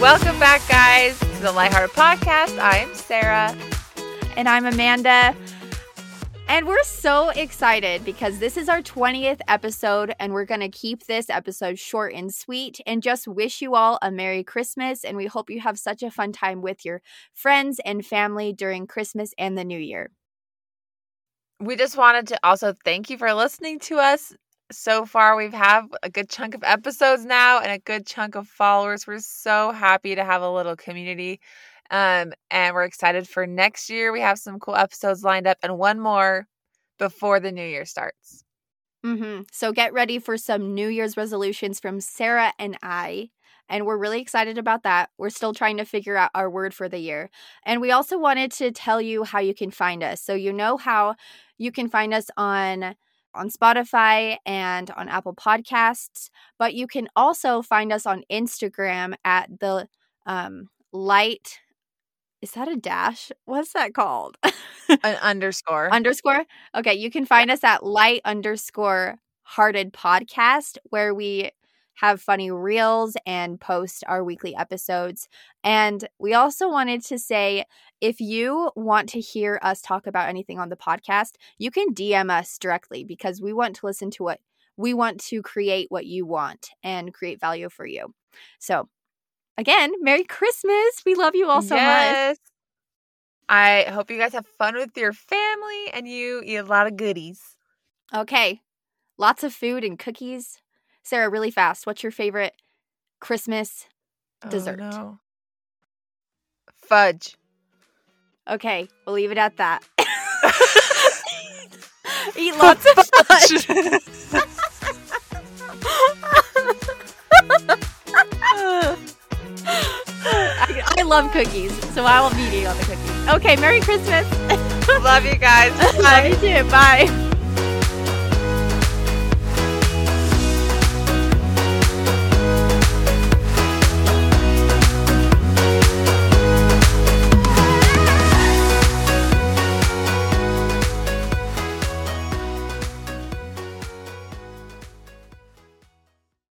Welcome back, guys, to the Lighthearted Podcast. I am Sarah. And I'm Amanda. And we're so excited because this is our 20th episode, and we're going to keep this episode short and sweet and just wish you all a Merry Christmas. And we hope you have such a fun time with your friends and family during Christmas and the New Year. We just wanted to also thank you for listening to us. So far, we've have a good chunk of episodes now and a good chunk of followers. We're so happy to have a little community um, and we're excited for next year. We have some cool episodes lined up and one more before the new year starts. Mm-hmm. So get ready for some New Year's resolutions from Sarah and I. And we're really excited about that. We're still trying to figure out our word for the year. And we also wanted to tell you how you can find us. So you know how you can find us on on Spotify and on Apple Podcasts, but you can also find us on Instagram at the um, light is that a dash? What's that called? An underscore. underscore. Okay, you can find yeah. us at light underscore hearted podcast where we have funny reels and post our weekly episodes. And we also wanted to say if you want to hear us talk about anything on the podcast, you can DM us directly because we want to listen to what we want to create what you want and create value for you. So again, Merry Christmas. We love you all so yes. much. I hope you guys have fun with your family and you eat a lot of goodies. Okay. Lots of food and cookies. Sarah, really fast, what's your favorite Christmas oh, dessert? Oh, no. Fudge. Okay, we'll leave it at that. Eat lots of fudge. I, I, love cookies, so I will be eating all the cookies. Okay, Merry Christmas. love you guys. Bye. love you too. Bye.